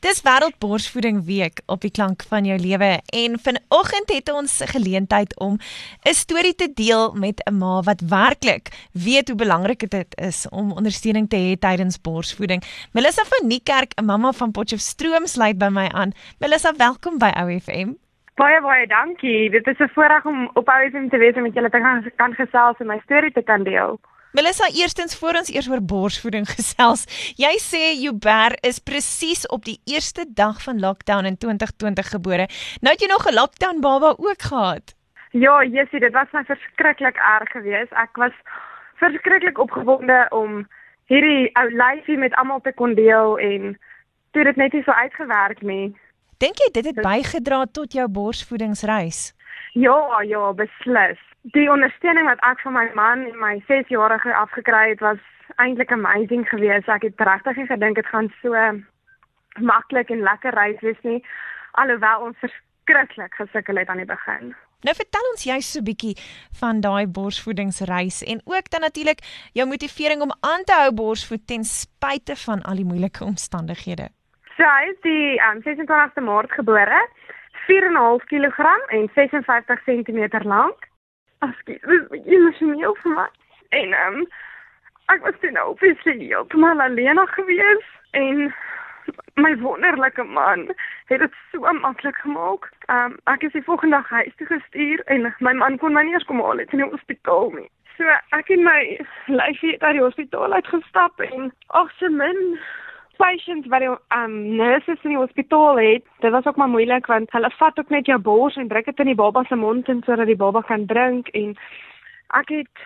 Dis Wêreldborsvoeding Week op die klank van jou lewe en vanoggend het ons geleentheid om 'n storie te deel met 'n ma wat werklik weet hoe belangrik dit is om ondersteuning te hê tydens borsvoeding. Melissa van Niekerk, 'n mamma van Potchefstroom sluit by my aan. Melissa, welkom by OFM. Baie baie dankie. Dit is 'n voorreg om op OFM te wees en met julle te kan gesels en my storie te kan deel. Melissa, eerstens voor ons eers oor borsvoeding gesels. Jy sê Jouber is presies op die eerste dag van lockdown in 2020 gebore. Nou het jy nog 'n lockdown baba ook gehad. Ja, Jessie, dit was my verskriklik erg geweest. Ek was verskriklik opgewonde om hierdie ou lyfie met almal te kon deel en toe dit net nie so uitgewerk nie. Dink jy dit het bygedra tot jou borsvoedingsreis? Ja, ja, beslis die ondersteuning wat ek van my man en my 6-jarige afgekry het was eintlik amazing geweest. Ek het regtig gedink dit gaan so maklik en lekker reis wees nie alhoewel ons verskriklik gesukkel het aan die begin. Nou vertel ons jy so 'n bietjie van daai borsvoedingsreis en ook dan natuurlik jou motivering om aan te hou borsvoed ten spyte van al die moeilike omstandighede. So hy is die um, 26ste Maart gebore, 4.5 kg en 56 cm lank. Askies, dit is emosioneel vir my. En ehm um, ek was toe nou obviously heeltemal alleen gewees en my wonderlike man het dit so maklik gemaak. Ehm um, ek is die volgende dag huis toe gestuur en my man kon my nie eens kom haal het in die hospitaal nie. So ek het my lyfie uit die hospitaal uitgestap en ag se min patiënt wat die um nurses in die hospitaal het, dit was ook maar moeilik want hulle vat ook net jou bors en druk dit in die baba se mond en sodat die baba kan drink en ek het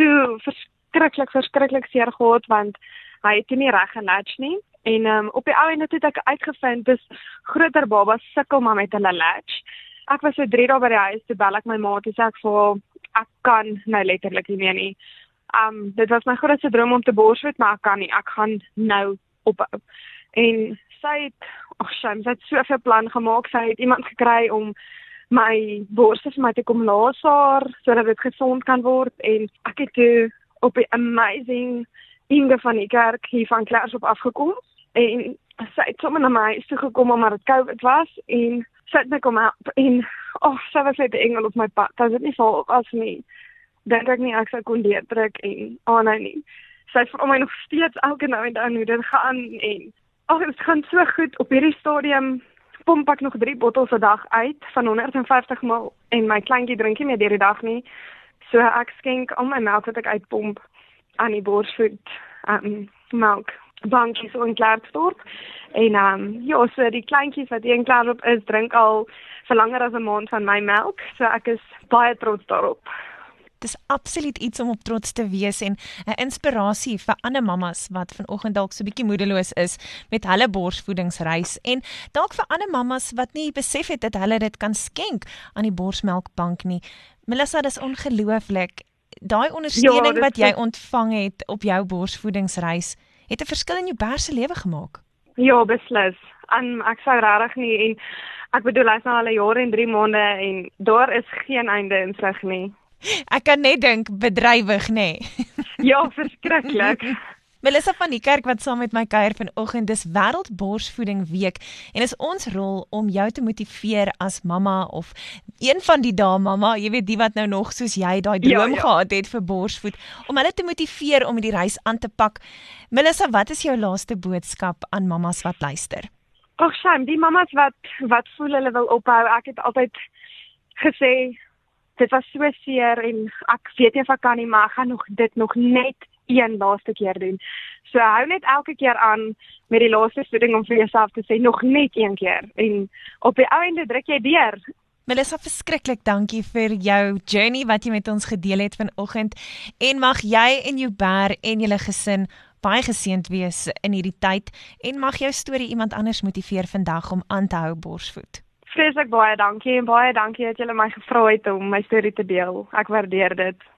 toe verskriklik verskriklik seer gehad want hy het nie reg gelatch nie en um op die ou end het ek uitgevind dis groter babas sukkel maar met hulle latch. Ek was so 3 dae by die huis toe bel ek my ma toe sê ek vir ek kan nou letterlik nie meer nie. Um dit was my grootste droom om te borsvoed maar ek kan nie. Ek gaan nou ophou. En sy het ag sy het soveel plan gemaak. Sy het iemand gekry om my borste vir my te kom laas haar sodat dit gesond kan word en ek het toe op 'n amazing Inge van die kerk hier van Klaas op afgekom en sy het sommer na my toe gekom omdat dit COVID was en sy het my kom help en ag sy was net 'n engel op my pad. Dit het nie vol as nie. Dink ek nie ek sou kon deurdruk en aan oh, nie sy vra my nog steeds elke nou en dan hoe dit gaan en ag dit gaan so goed op hierdie stadium pomp ek nog 3 bottels 'n dag uit van 150 ml en my kleintjie drink nie meer deur die dag nie. So ek skenk al my melk wat ek uitpomp aan die borsvoed um melk bankies so in Klerksdorp. En um ja, so die kleintjies wat hier in Klerksdorp is, drink al vir langer as 'n maand van my melk. So ek is baie trots daarop dis absoluut iets om op trots te wees en 'n inspirasie vir ander mammas wat vanoggend dalk so bietjie moedeloos is met hulle borsvoedingsreis en dalk vir ander mammas wat nie besef het dat hulle dit kan skenk aan die borsmelkbank nie. Melissa, dis ongelooflik. Daai ondersteuning ja, wat jy ontvang het op jou borsvoedingsreis het 'n verskil in jou berse lewe gemaak. Ja, beslis. En ek sou regtig nie en ek bedoel hy's nou al 'n jaar en 3 maande en daar is geen einde in sig nie. Ek kan net dink bedrywig, nê. Nee. ja, verskriklik. Melissa van die kerk wat saam met my kuier vanoggend dis wêreldborsvoeding week en is ons rol om jou te motiveer as mamma of een van die dae mamma, jy weet die wat nou nog soos jy daai ja, droom ja, ja. gehad het vir borsvoed om hulle te motiveer om die reis aan te pak. Melissa, wat is jou laaste boodskap aan mammas wat luister? Ag, Sham, die mammas wat wat voel hulle wil ophou. Ek het altyd gesê dit was so seer en ek weet nie of ek kan nie maar ek gaan nog dit nog net een laaste keer doen. So hou net elke keer aan met die laaste voeding om vir jouself te sê nog net een keer en op die einde druk jy deur. Melissa verskriklik dankie vir jou journey wat jy met ons gedeel het vanoggend en mag jy en jou bær en julle gesin baie geseënd wees in hierdie tyd en mag jou storie iemand anders motiveer vandag om aan te hou borsvoed vreeslik baie dankie en baie dankie dat julle my gevra het om my storie te deel. Ek waardeer dit.